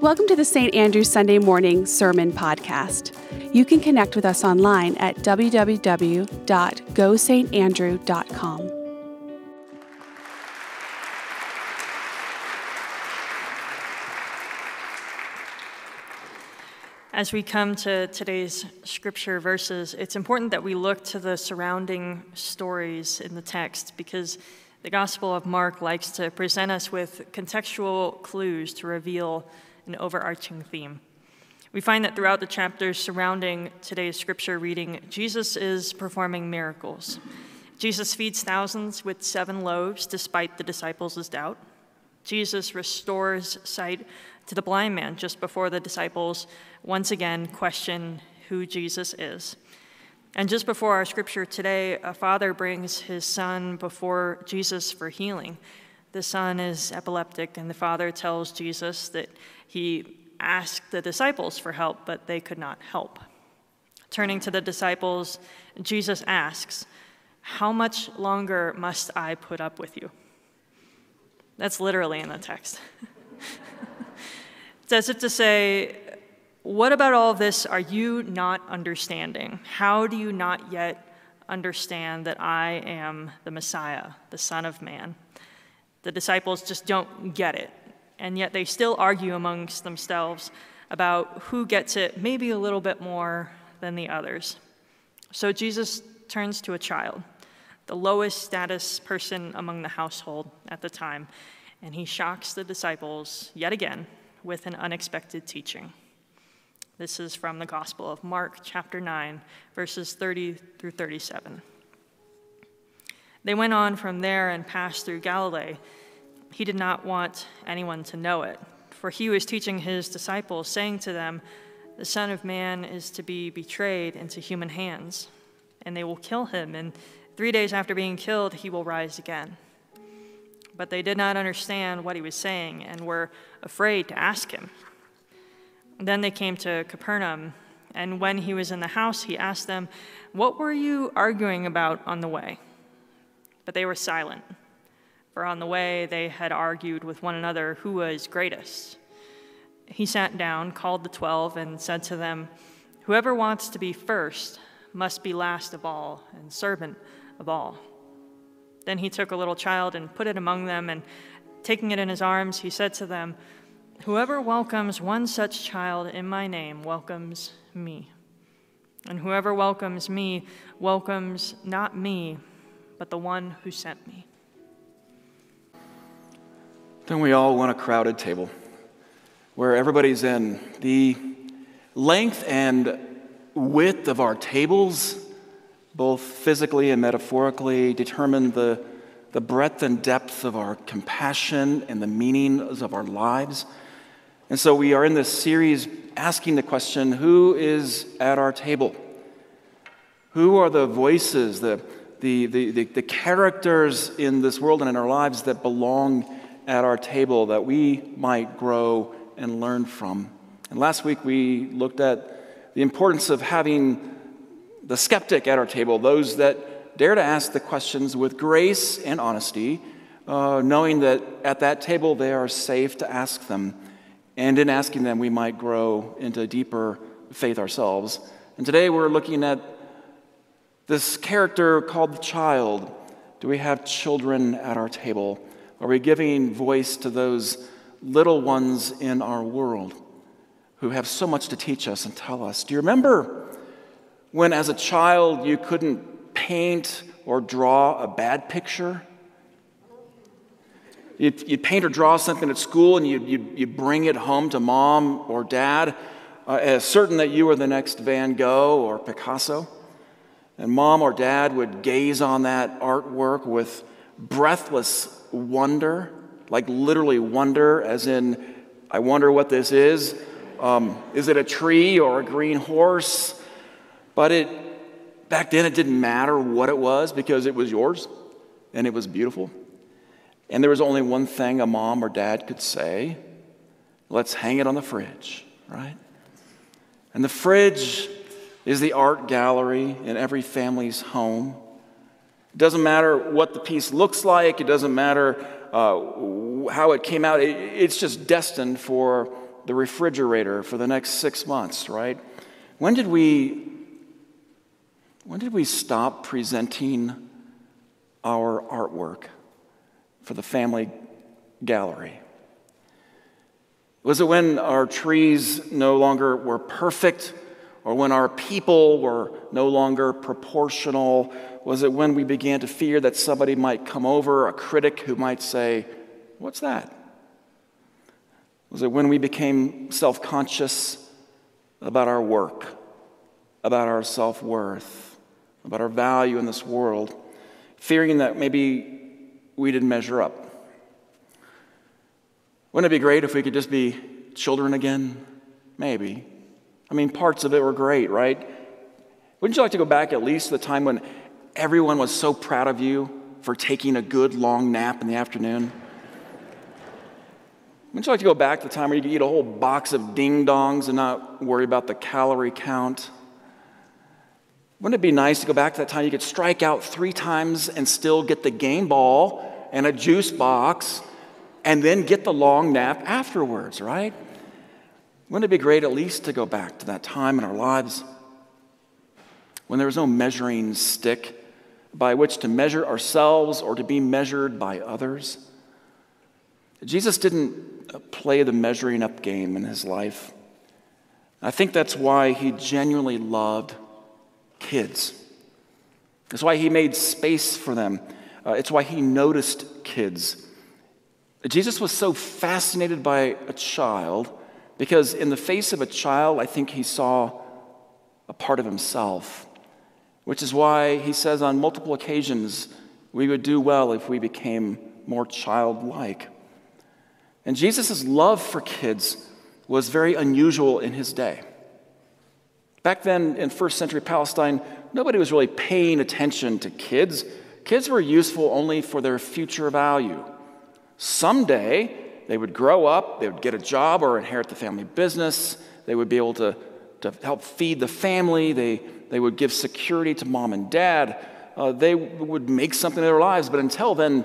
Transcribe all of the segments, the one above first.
Welcome to the St. Andrew Sunday Morning Sermon Podcast. You can connect with us online at www.gosaintandrew.com. As we come to today's scripture verses, it's important that we look to the surrounding stories in the text because the Gospel of Mark likes to present us with contextual clues to reveal an overarching theme. We find that throughout the chapters surrounding today's scripture reading, Jesus is performing miracles. Jesus feeds thousands with seven loaves despite the disciples' doubt. Jesus restores sight to the blind man just before the disciples once again question who Jesus is. And just before our scripture today, a father brings his son before Jesus for healing. The son is epileptic, and the father tells Jesus that he asked the disciples for help, but they could not help. Turning to the disciples, Jesus asks, How much longer must I put up with you? That's literally in the text. it's as if to say, What about all this are you not understanding? How do you not yet understand that I am the Messiah, the Son of Man? The disciples just don't get it, and yet they still argue amongst themselves about who gets it maybe a little bit more than the others. So Jesus turns to a child, the lowest status person among the household at the time, and he shocks the disciples yet again with an unexpected teaching. This is from the Gospel of Mark, chapter 9, verses 30 through 37. They went on from there and passed through Galilee. He did not want anyone to know it, for he was teaching his disciples, saying to them, The Son of Man is to be betrayed into human hands, and they will kill him, and three days after being killed, he will rise again. But they did not understand what he was saying and were afraid to ask him. Then they came to Capernaum, and when he was in the house, he asked them, What were you arguing about on the way? But they were silent, for on the way they had argued with one another who was greatest. He sat down, called the twelve, and said to them, Whoever wants to be first must be last of all and servant of all. Then he took a little child and put it among them, and taking it in his arms, he said to them, Whoever welcomes one such child in my name welcomes me. And whoever welcomes me welcomes not me, but the one who sent me. Don't we all want a crowded table where everybody's in? The length and width of our tables, both physically and metaphorically, determine the, the breadth and depth of our compassion and the meanings of our lives. And so we are in this series asking the question who is at our table? Who are the voices, the the, the, the, the characters in this world and in our lives that belong at our table that we might grow and learn from. And last week we looked at the importance of having the skeptic at our table, those that dare to ask the questions with grace and honesty, uh, knowing that at that table they are safe to ask them. And in asking them, we might grow into deeper faith ourselves. And today we're looking at this character called the child. Do we have children at our table? Are we giving voice to those little ones in our world who have so much to teach us and tell us? Do you remember when, as a child, you couldn't paint or draw a bad picture? You'd, you'd paint or draw something at school and you'd, you'd, you'd bring it home to mom or dad, uh, as certain that you were the next Van Gogh or Picasso. And mom or dad would gaze on that artwork with breathless wonder, like literally wonder, as in, I wonder what this is. Um, is it a tree or a green horse? But it, back then, it didn't matter what it was because it was yours and it was beautiful. And there was only one thing a mom or dad could say let's hang it on the fridge, right? And the fridge is the art gallery in every family's home. It doesn't matter what the piece looks like, it doesn't matter uh, how it came out, it, it's just destined for the refrigerator for the next six months, right? When did we when did we stop presenting our artwork for the family gallery? Was it when our trees no longer were perfect or when our people were no longer proportional? Was it when we began to fear that somebody might come over, a critic who might say, What's that? Was it when we became self conscious about our work, about our self worth, about our value in this world, fearing that maybe we didn't measure up? Wouldn't it be great if we could just be children again? Maybe. I mean, parts of it were great, right? Wouldn't you like to go back at least to the time when everyone was so proud of you for taking a good long nap in the afternoon? Wouldn't you like to go back to the time where you could eat a whole box of ding dongs and not worry about the calorie count? Wouldn't it be nice to go back to that time you could strike out three times and still get the game ball and a juice box and then get the long nap afterwards, right? Wouldn't it be great at least to go back to that time in our lives when there was no measuring stick by which to measure ourselves or to be measured by others? Jesus didn't play the measuring up game in his life. I think that's why he genuinely loved kids. That's why he made space for them. Uh, it's why he noticed kids. Jesus was so fascinated by a child because, in the face of a child, I think he saw a part of himself, which is why he says on multiple occasions, we would do well if we became more childlike. And Jesus' love for kids was very unusual in his day. Back then in first century Palestine, nobody was really paying attention to kids. Kids were useful only for their future value. Someday, they would grow up, they would get a job or inherit the family business, they would be able to, to help feed the family, they, they would give security to mom and dad, uh, they would make something of their lives. But until then,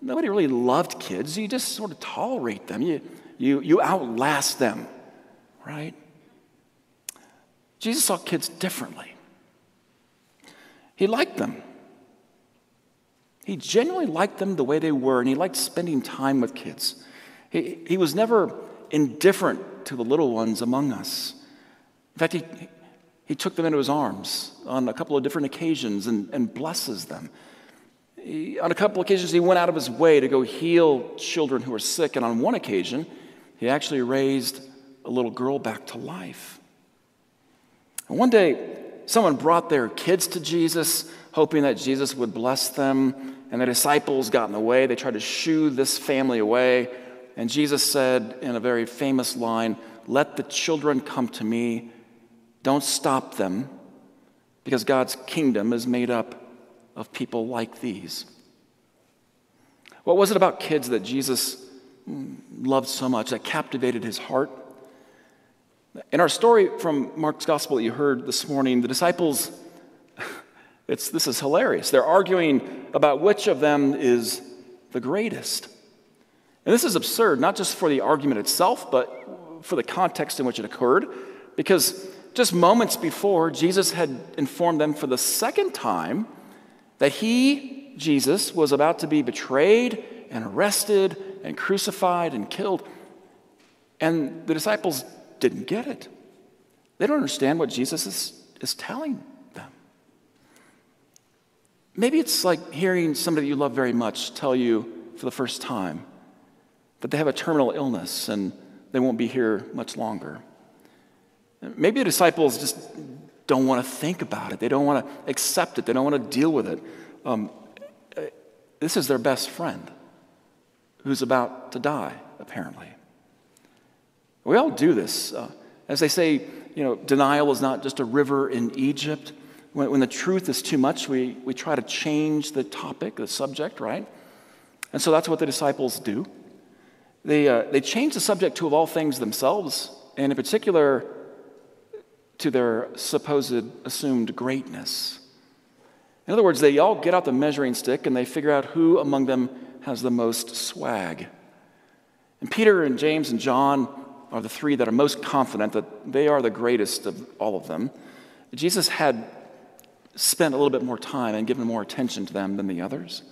nobody really loved kids. You just sort of tolerate them, you, you, you outlast them, right? Jesus saw kids differently. He liked them. He genuinely liked them the way they were, and he liked spending time with kids. He, he was never indifferent to the little ones among us. In fact, he, he took them into his arms on a couple of different occasions and, and blesses them. He, on a couple of occasions, he went out of his way to go heal children who were sick, and on one occasion, he actually raised a little girl back to life. And one day, someone brought their kids to Jesus, hoping that Jesus would bless them, and the disciples got in the way. They tried to shoo this family away. And Jesus said in a very famous line, Let the children come to me. Don't stop them, because God's kingdom is made up of people like these. What was it about kids that Jesus mm, loved so much, that captivated his heart? In our story from Mark's gospel that you heard this morning, the disciples, it's, this is hilarious. They're arguing about which of them is the greatest. And this is absurd, not just for the argument itself, but for the context in which it occurred, because just moments before, Jesus had informed them for the second time that he, Jesus, was about to be betrayed and arrested and crucified and killed. And the disciples didn't get it. They don't understand what Jesus is, is telling them. Maybe it's like hearing somebody you love very much tell you for the first time that they have a terminal illness and they won't be here much longer. Maybe the disciples just don't want to think about it. They don't want to accept it. They don't want to deal with it. Um, this is their best friend who's about to die, apparently. We all do this. Uh, as they say, you know, denial is not just a river in Egypt. When, when, the truth is too much, we, we try to change the topic, the subject, right? And so that's what the disciples do. They, uh, they change the subject to, of all things, themselves, and in particular, to their supposed assumed greatness. In other words, they all get out the measuring stick and they figure out who among them has the most swag. And Peter and James and John are the three that are most confident that they are the greatest of all of them. Jesus had spent a little bit more time and given more attention to them than the others.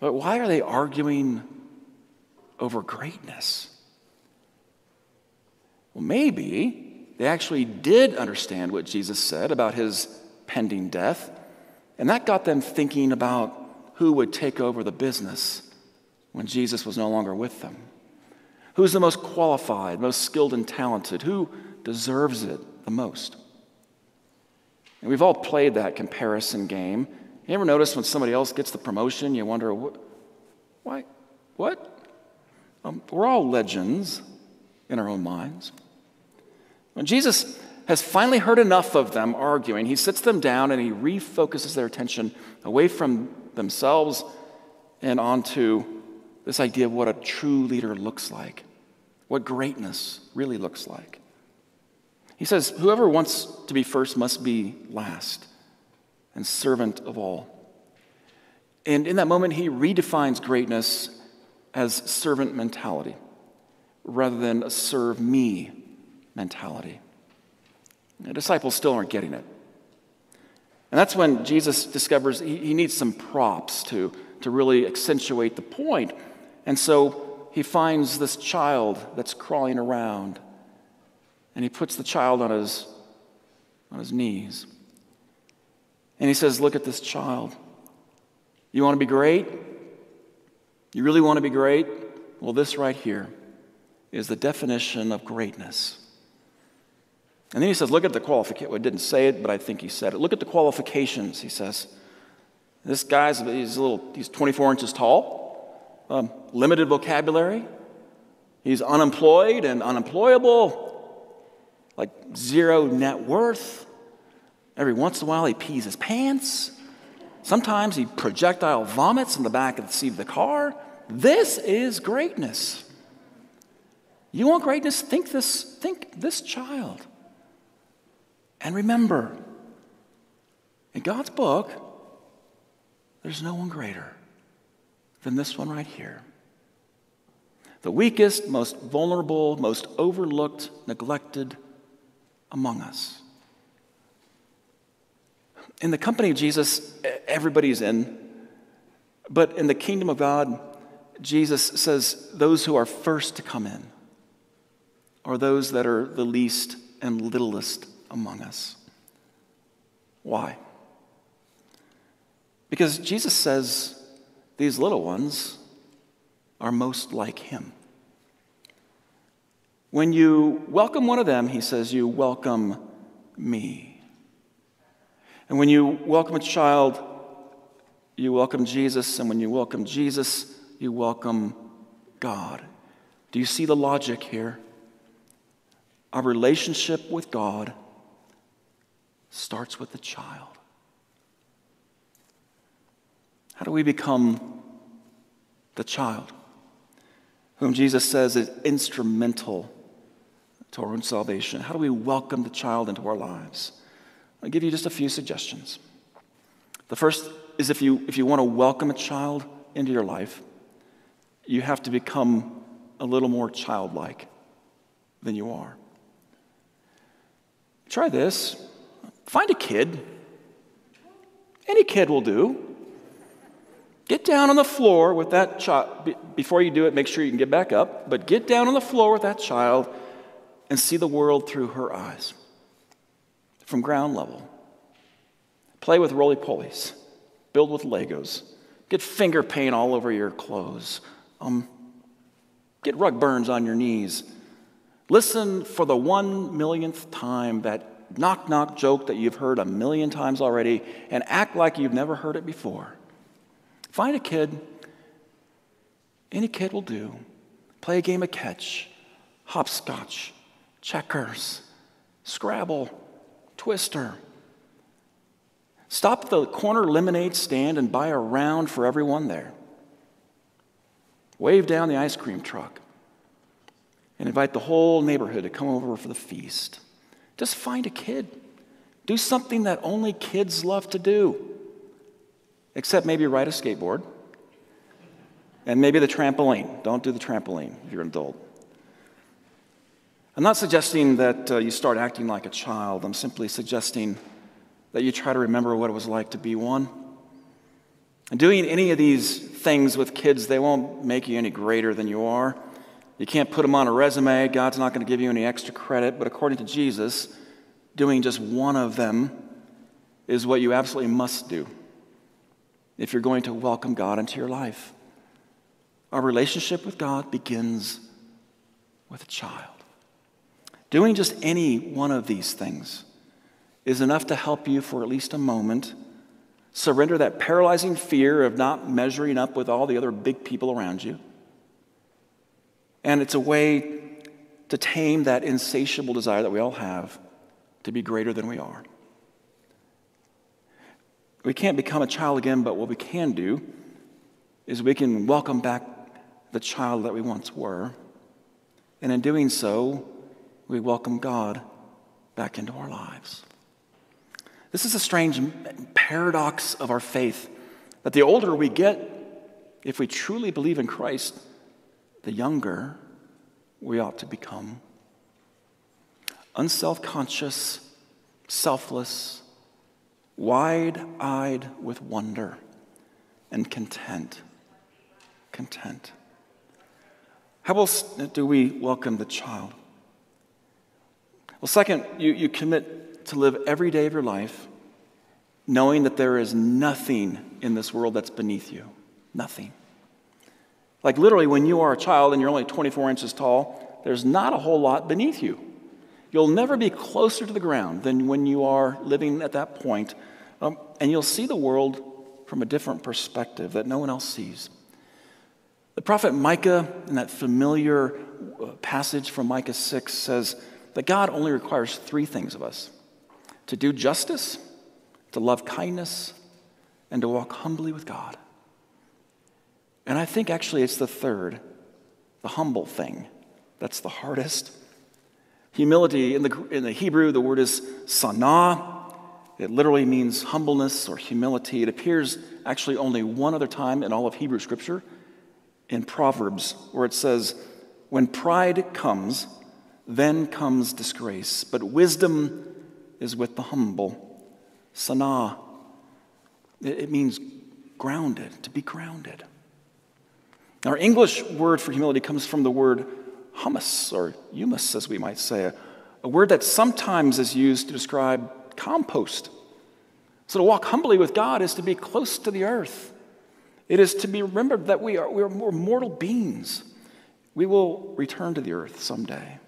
But why are they arguing over greatness? Well, maybe they actually did understand what Jesus said about his pending death, and that got them thinking about who would take over the business when Jesus was no longer with them. Who's the most qualified, most skilled and talented? Who deserves it the most? And we've all played that comparison game. You ever notice when somebody else gets the promotion, you wonder, why? What? Um, we're all legends in our own minds. When Jesus has finally heard enough of them arguing, he sits them down and he refocuses their attention away from themselves and onto this idea of what a true leader looks like, what greatness really looks like. He says, Whoever wants to be first must be last and servant of all. And in that moment, he redefines greatness as servant mentality rather than a serve me mentality. The disciples still aren't getting it. And that's when Jesus discovers he, he needs some props to, to really accentuate the point. And so he finds this child that's crawling around, and he puts the child on his, on his knees. And he says, Look at this child. You want to be great? You really want to be great? Well, this right here is the definition of greatness. And then he says, look at the qualification. Well, didn't say it, but I think he said it. Look at the qualifications, he says. This guy's he's a little, he's 24 inches tall, um, limited vocabulary. He's unemployed and unemployable, like zero net worth. Every once in a while, he pees his pants. Sometimes he projectile vomits in the back of the seat of the car. This is greatness. You want greatness? Think this, think this child. And remember, in God's book, there's no one greater than this one right here. The weakest, most vulnerable, most overlooked, neglected among us. In the company of Jesus, everybody's in. But in the kingdom of God, Jesus says those who are first to come in are those that are the least and littlest among us. Why? Because Jesus says these little ones are most like him. When you welcome one of them, he says, you welcome me. And when you welcome a child, you welcome Jesus. And when you welcome Jesus, you welcome God. Do you see the logic here? Our relationship with God starts with the child. How do we become the child whom Jesus says is instrumental to our own salvation? How do we welcome the child into our lives? I'll give you just a few suggestions. The first is if you, if you want to welcome a child into your life, you have to become a little more childlike than you are. Try this. Find a kid. Any kid will do. Get down on the floor with that child. Before you do it, make sure you can get back up, but get down on the floor with that child and see the world through her eyes from ground level. Play with roly polies, build with Legos, get finger paint all over your clothes, um, get rug burns on your knees. Listen for the one millionth time that knock knock joke that you've heard a million times already and act like you've never heard it before. Find a kid, any kid will do. Play a game of catch, hopscotch, checkers, Scrabble, Twister. Stop at the corner lemonade stand and buy a round for everyone there. Wave down the ice cream truck and invite the whole neighborhood to come over for the feast. Just find a kid. Do something that only kids love to do, except maybe ride a skateboard and maybe the trampoline. Don't do the trampoline if you're an adult. I'm not suggesting that uh, you start acting like a child. I'm simply suggesting that you try to remember what it was like to be one. And doing any of these things with kids, they won't make you any greater than you are. You can't put them on a resume. God's not going to give you any extra credit. But according to Jesus, doing just one of them is what you absolutely must do if you're going to welcome God into your life. Our relationship with God begins with a child. Doing just any one of these things is enough to help you for at least a moment surrender that paralyzing fear of not measuring up with all the other big people around you. And it's a way to tame that insatiable desire that we all have to be greater than we are. We can't become a child again, but what we can do is we can welcome back the child that we once were. And in doing so, we welcome God back into our lives. This is a strange paradox of our faith that the older we get, if we truly believe in Christ, the younger we ought to become. Unself conscious, selfless, wide eyed with wonder, and content. Content. How else do we welcome the child? Well, second, you, you commit to live every day of your life knowing that there is nothing in this world that's beneath you. Nothing. Like literally, when you are a child and you're only 24 inches tall, there's not a whole lot beneath you. You'll never be closer to the ground than when you are living at that point, um, and you'll see the world from a different perspective that no one else sees. The prophet Micah, in that familiar uh, passage from Micah 6, says, that God only requires three things of us to do justice, to love kindness, and to walk humbly with God. And I think actually it's the third, the humble thing, that's the hardest. Humility, in the, in the Hebrew, the word is sanah. It literally means humbleness or humility. It appears actually only one other time in all of Hebrew scripture in Proverbs, where it says, When pride comes, then comes disgrace. But wisdom is with the humble. Sanah, it means grounded, to be grounded. Our English word for humility comes from the word humus, or humus, as we might say, a word that sometimes is used to describe compost. So to walk humbly with God is to be close to the earth. It is to be remembered that we are, we are more mortal beings. We will return to the earth someday.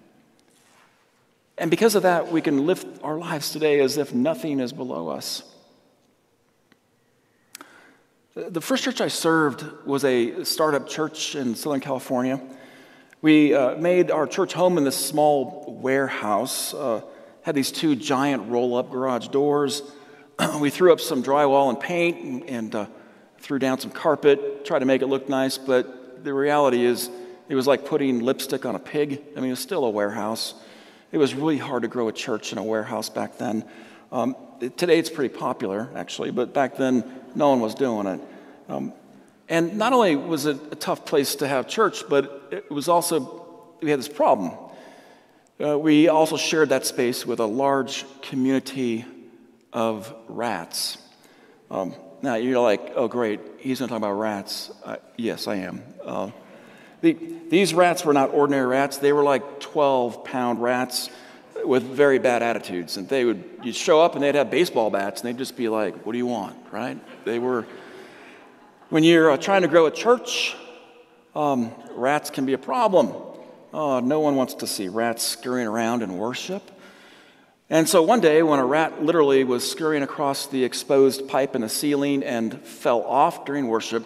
And because of that, we can live our lives today as if nothing is below us. The first church I served was a startup church in Southern California. We uh, made our church home in this small warehouse, uh, had these two giant roll up garage doors. we threw up some drywall and paint and, and uh, threw down some carpet, tried to make it look nice, but the reality is it was like putting lipstick on a pig. I mean, it was still a warehouse. It was really hard to grow a church in a warehouse back then. Um, today it's pretty popular, actually, but back then no one was doing it. Um, and not only was it a tough place to have church, but it was also, we had this problem. Uh, we also shared that space with a large community of rats. Um, now you're like, oh, great, he's going to talk about rats. Uh, yes, I am. Uh, the, these rats were not ordinary rats. They were like 12 pound rats with very bad attitudes. And they would, you'd show up and they'd have baseball bats and they'd just be like, what do you want, right? They were, when you're uh, trying to grow a church, um, rats can be a problem. Oh, no one wants to see rats scurrying around in worship. And so one day, when a rat literally was scurrying across the exposed pipe in the ceiling and fell off during worship,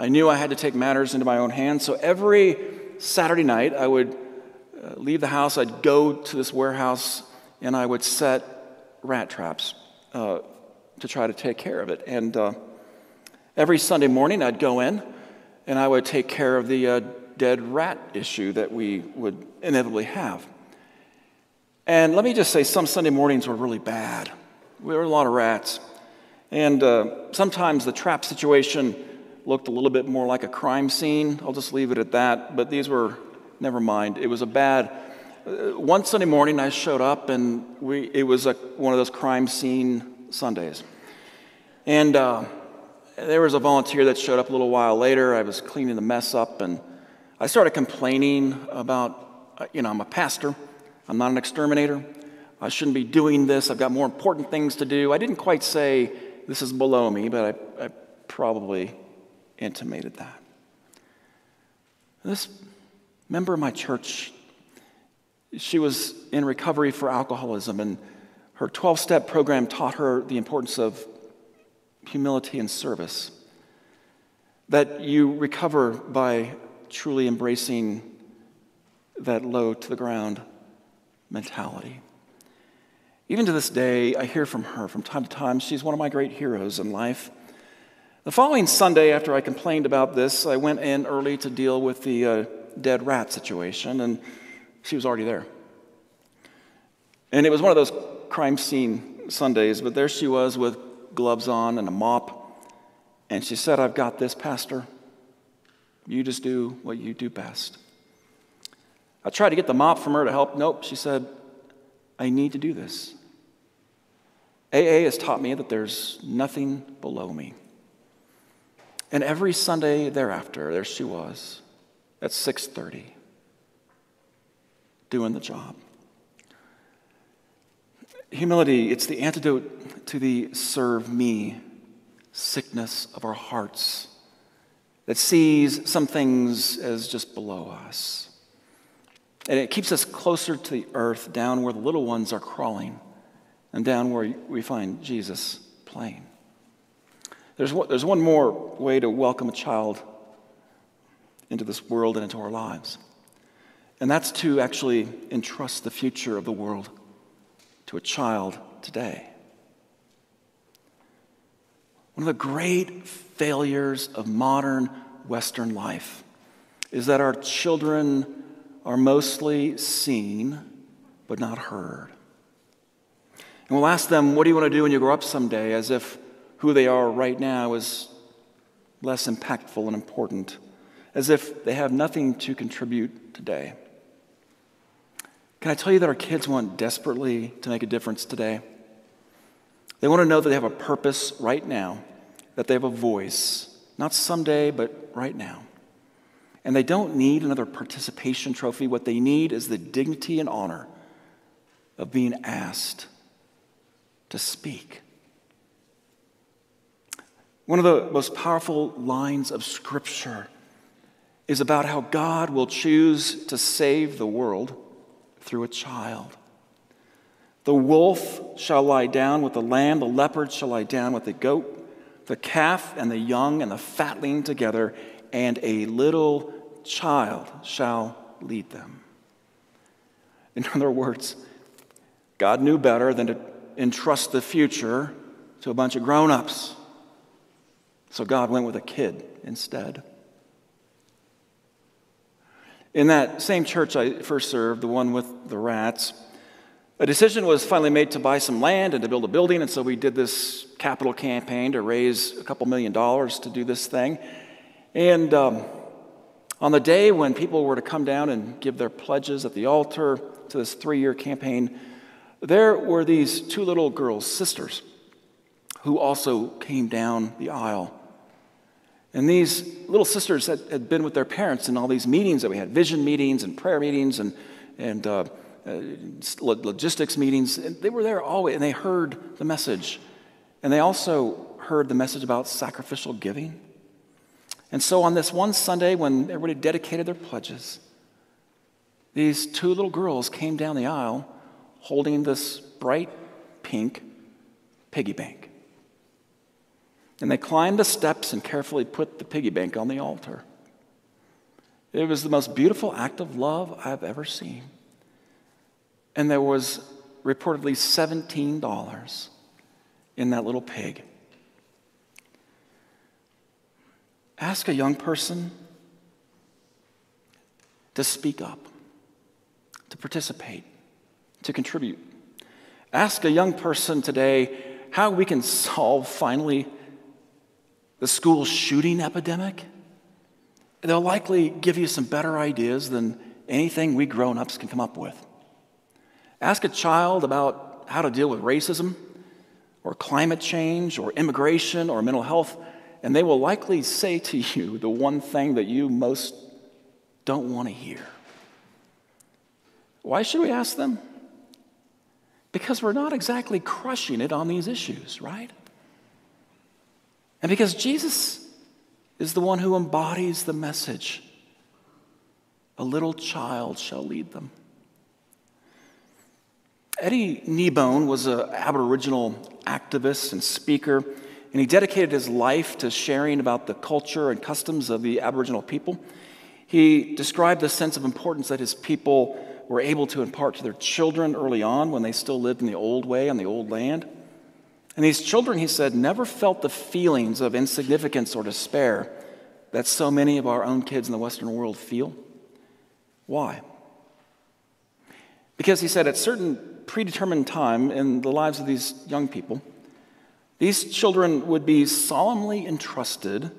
I knew I had to take matters into my own hands. So every Saturday night, I would uh, leave the house, I'd go to this warehouse, and I would set rat traps uh, to try to take care of it. And uh, every Sunday morning, I'd go in and I would take care of the uh, dead rat issue that we would inevitably have. And let me just say, some Sunday mornings were really bad. There were a lot of rats. And uh, sometimes the trap situation looked a little bit more like a crime scene. I'll just leave it at that. But these were, never mind. It was a bad, uh, one Sunday morning I showed up and we, it was a, one of those crime scene Sundays. And uh, there was a volunteer that showed up a little while later. I was cleaning the mess up and I started complaining about, uh, you know, I'm a pastor, I'm not an exterminator. I shouldn't be doing this. I've got more important things to do. I didn't quite say this is below me, but I, I probably intimated that. This member of my church, she was in recovery for alcoholism, and her 12 step program taught her the importance of humility and service. That you recover by truly embracing that low to the ground mentality. Even to this day, I hear from her from time to time. She's one of my great heroes in life. The following Sunday, after I complained about this, I went in early to deal with the uh, dead rat situation, and she was already there. And it was one of those crime scene Sundays, but there she was with gloves on and a mop. And she said, I've got this, Pastor. You just do what you do best. I tried to get the mop from her to help. Nope, she said, I need to do this. AA has taught me that there's nothing below me. And every Sunday thereafter, there she was at 6:30 doing the job. Humility, it's the antidote to the serve me sickness of our hearts that sees some things as just below us. And it keeps us closer to the earth, down where the little ones are crawling and down where we find Jesus playing. There's one, there's one more way to welcome a child into this world and into our lives, and that's to actually entrust the future of the world to a child today. One of the great failures of modern Western life is that our children are mostly seen but not heard. And we'll ask them, What do you want to do when you grow up someday? as if who they are right now is less impactful and important, as if they have nothing to contribute today. Can I tell you that our kids want desperately to make a difference today? They want to know that they have a purpose right now, that they have a voice, not someday, but right now. And they don't need another participation trophy. What they need is the dignity and honor of being asked to speak. One of the most powerful lines of Scripture is about how God will choose to save the world through a child. The wolf shall lie down with the lamb, the leopard shall lie down with the goat, the calf and the young and the fatling together, and a little child shall lead them. In other words, God knew better than to entrust the future to a bunch of grown ups. So God went with a kid instead. In that same church I first served, the one with the rats, a decision was finally made to buy some land and to build a building, and so we did this capital campaign to raise a couple million dollars to do this thing. And um, on the day when people were to come down and give their pledges at the altar to this three year campaign, there were these two little girls, sisters, who also came down the aisle. And these little sisters had, had been with their parents in all these meetings that we had vision meetings and prayer meetings and, and uh, uh, logistics meetings. And they were there always, and they heard the message. And they also heard the message about sacrificial giving. And so on this one Sunday, when everybody dedicated their pledges, these two little girls came down the aisle holding this bright pink piggy bank. And they climbed the steps and carefully put the piggy bank on the altar. It was the most beautiful act of love I've ever seen. And there was reportedly $17 in that little pig. Ask a young person to speak up, to participate to contribute. Ask a young person today how we can solve finally the school shooting epidemic. They'll likely give you some better ideas than anything we grown ups can come up with. Ask a child about how to deal with racism or climate change or immigration or mental health, and they will likely say to you the one thing that you most don't want to hear. Why should we ask them? Because we're not exactly crushing it on these issues, right? And because Jesus is the one who embodies the message a little child shall lead them. Eddie Kneebone was an Aboriginal activist and speaker, and he dedicated his life to sharing about the culture and customs of the Aboriginal people. He described the sense of importance that his people were able to impart to their children early on when they still lived in the old way on the old land. And these children, he said, never felt the feelings of insignificance or despair that so many of our own kids in the Western world feel. Why? Because he said at certain predetermined time in the lives of these young people, these children would be solemnly entrusted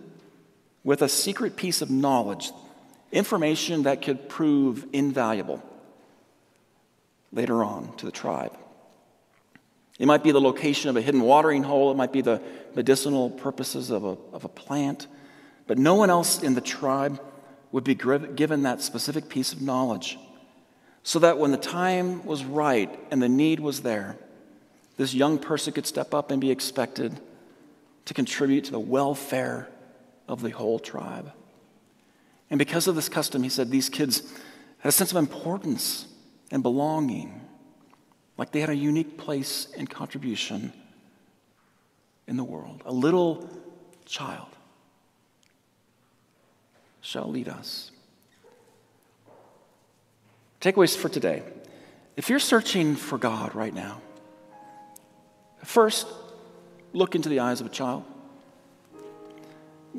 with a secret piece of knowledge, information that could prove invaluable later on to the tribe. It might be the location of a hidden watering hole, it might be the medicinal purposes of a, of a plant, but no one else in the tribe would be given that specific piece of knowledge. So that when the time was right and the need was there, this young person could step up and be expected to contribute to the welfare of the whole tribe. And because of this custom, he said these kids had a sense of importance and belonging, like they had a unique place and contribution in the world. A little child shall lead us. Takeaways for today. If you're searching for God right now, first, look into the eyes of a child.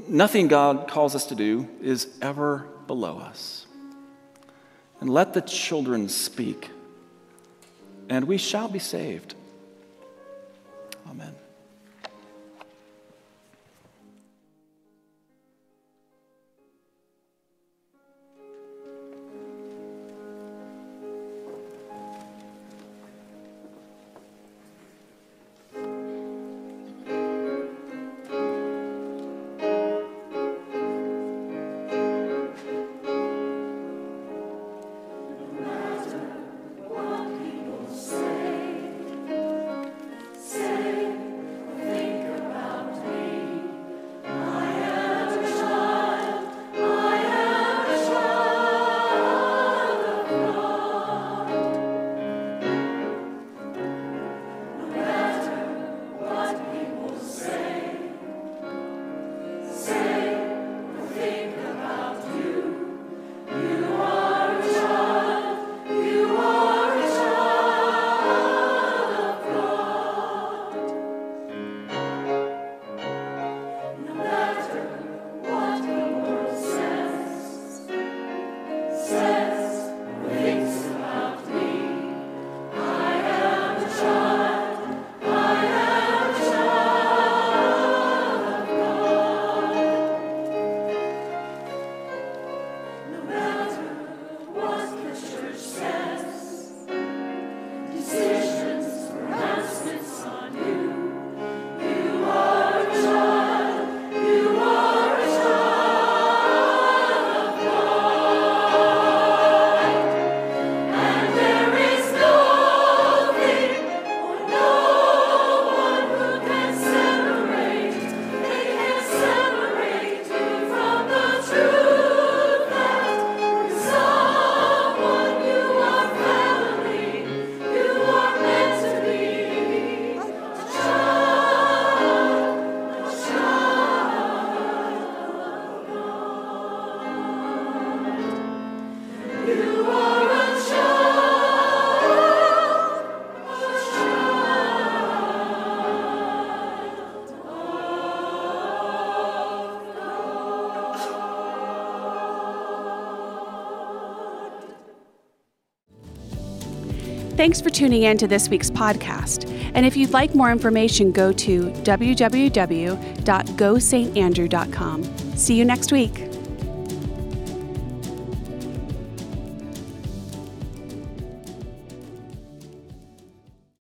Nothing God calls us to do is ever below us. And let the children speak, and we shall be saved. Amen. Thanks for tuning in to this week's podcast. And if you'd like more information, go to www.gostandrew.com. See you next week.